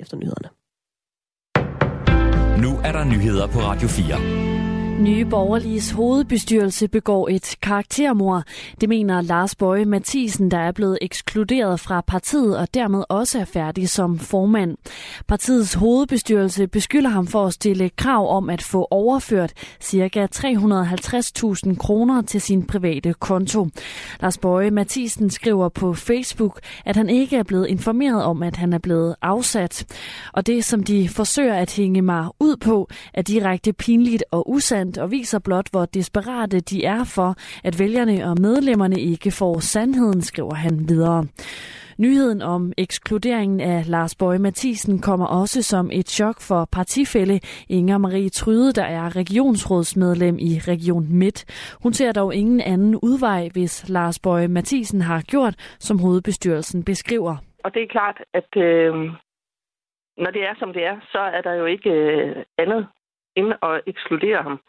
efter nyhederne. Nu er der nyheder på Radio 4. Nye Borgerliges hovedbestyrelse begår et karaktermord. Det mener Lars Bøje Mathisen, der er blevet ekskluderet fra partiet og dermed også er færdig som formand. Partiets hovedbestyrelse beskylder ham for at stille krav om at få overført ca. 350.000 kroner til sin private konto. Lars Bøje Mathisen skriver på Facebook, at han ikke er blevet informeret om, at han er blevet afsat. Og det, som de forsøger at hænge mig ud på, er direkte pinligt og usandt usandt og viser blot, hvor desperate de er for, at vælgerne og medlemmerne ikke får sandheden, skriver han videre. Nyheden om ekskluderingen af Lars Bøge Mathisen kommer også som et chok for partifælle Inger Marie Tryde, der er regionsrådsmedlem i Region Midt. Hun ser dog ingen anden udvej, hvis Lars Bøge Mathisen har gjort, som hovedbestyrelsen beskriver. Og det er klart, at øh, når det er, som det er, så er der jo ikke øh, andet ind og ekskludere ham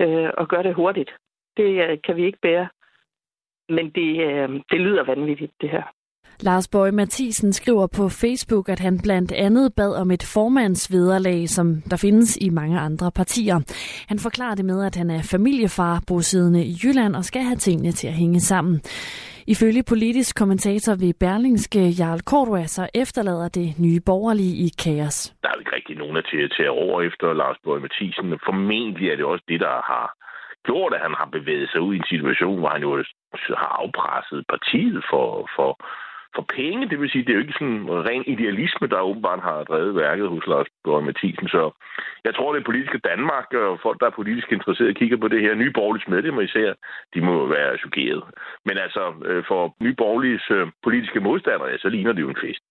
øh, og gøre det hurtigt. Det øh, kan vi ikke bære. Men det, øh, det lyder vanvittigt, det her. Lars Bøge Mathisen skriver på Facebook, at han blandt andet bad om et formandsvederlag, som der findes i mange andre partier. Han forklarer det med, at han er familiefar bosiddende i Jylland og skal have tingene til at hænge sammen. Ifølge politisk kommentator ved Berlingske Jarl Cordua, så efterlader det nye borgerlige i kaos. Der er jo ikke nogen er til at tage over efter Lars Borg Mathisen. Formentlig er det også det, der har gjort, at han har bevæget sig ud i en situation, hvor han jo har afpresset partiet for, for for penge. Det vil sige, det er jo ikke sådan ren idealisme, der åbenbart har drevet værket hos Lars Borg Mathisen. Så jeg tror, det politiske Danmark og folk, der er politisk interesserede, kigger på det her. Nye borgerlige medlemmer især, de må være chokeret. Men altså, øh, for nye borgerlige øh, politiske modstandere, så ligner det jo en fest.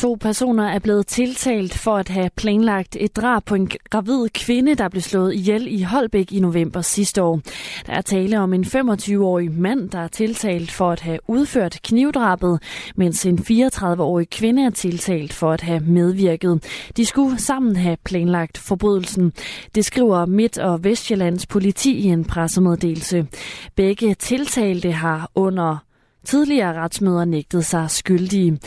To personer er blevet tiltalt for at have planlagt et drab på en gravid kvinde, der blev slået ihjel i Holbæk i november sidste år. Der er tale om en 25-årig mand, der er tiltalt for at have udført knivdrabet, mens en 34-årig kvinde er tiltalt for at have medvirket. De skulle sammen have planlagt forbrydelsen. Det skriver Midt- og Vestjyllands politi i en pressemeddelelse. Begge tiltalte har under Tidligere retsmøder nægtede sig skyldige.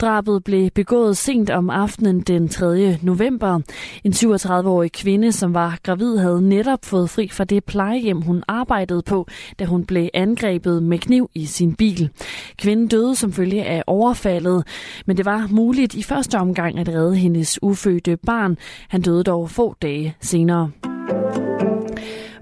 Drabet blev begået sent om aftenen den 3. november. En 37-årig kvinde, som var gravid, havde netop fået fri fra det plejehjem, hun arbejdede på, da hun blev angrebet med kniv i sin bil. Kvinden døde som følge af overfaldet, men det var muligt i første omgang at redde hendes ufødte barn. Han døde dog få dage senere.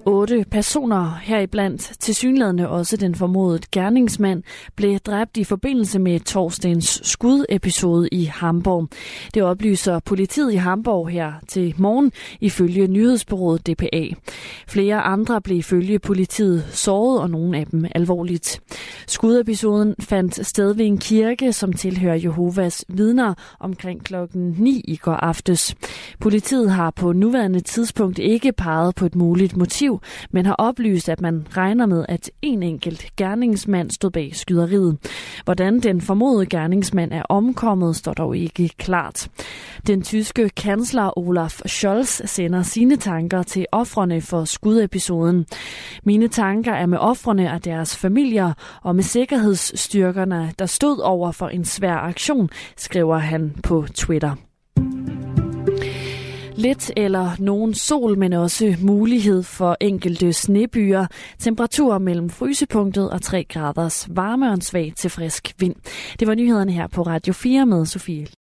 Otte personer, heriblandt til synlædende også den formodede gerningsmand, blev dræbt i forbindelse med torsdagens skudepisode i Hamburg. Det oplyser politiet i Hamburg her til morgen ifølge nyhedsbyrået DPA. Flere andre blev ifølge politiet såret, og nogle af dem alvorligt. Skudepisoden fandt sted ved en kirke, som tilhører Jehovas vidner omkring klokken 9 i går aftes. Politiet har på nuværende tidspunkt ikke peget på et muligt motiv liv, men har oplyst, at man regner med, at en enkelt gerningsmand stod bag skyderiet. Hvordan den formodede gerningsmand er omkommet, står dog ikke klart. Den tyske kansler Olaf Scholz sender sine tanker til ofrene for skudepisoden. Mine tanker er med ofrene og deres familier og med sikkerhedsstyrkerne, der stod over for en svær aktion, skriver han på Twitter. Lidt eller nogen sol, men også mulighed for enkelte snebyer. Temperaturer mellem frysepunktet og 3 graders varme og en svag til frisk vind. Det var nyhederne her på Radio 4 med Sofie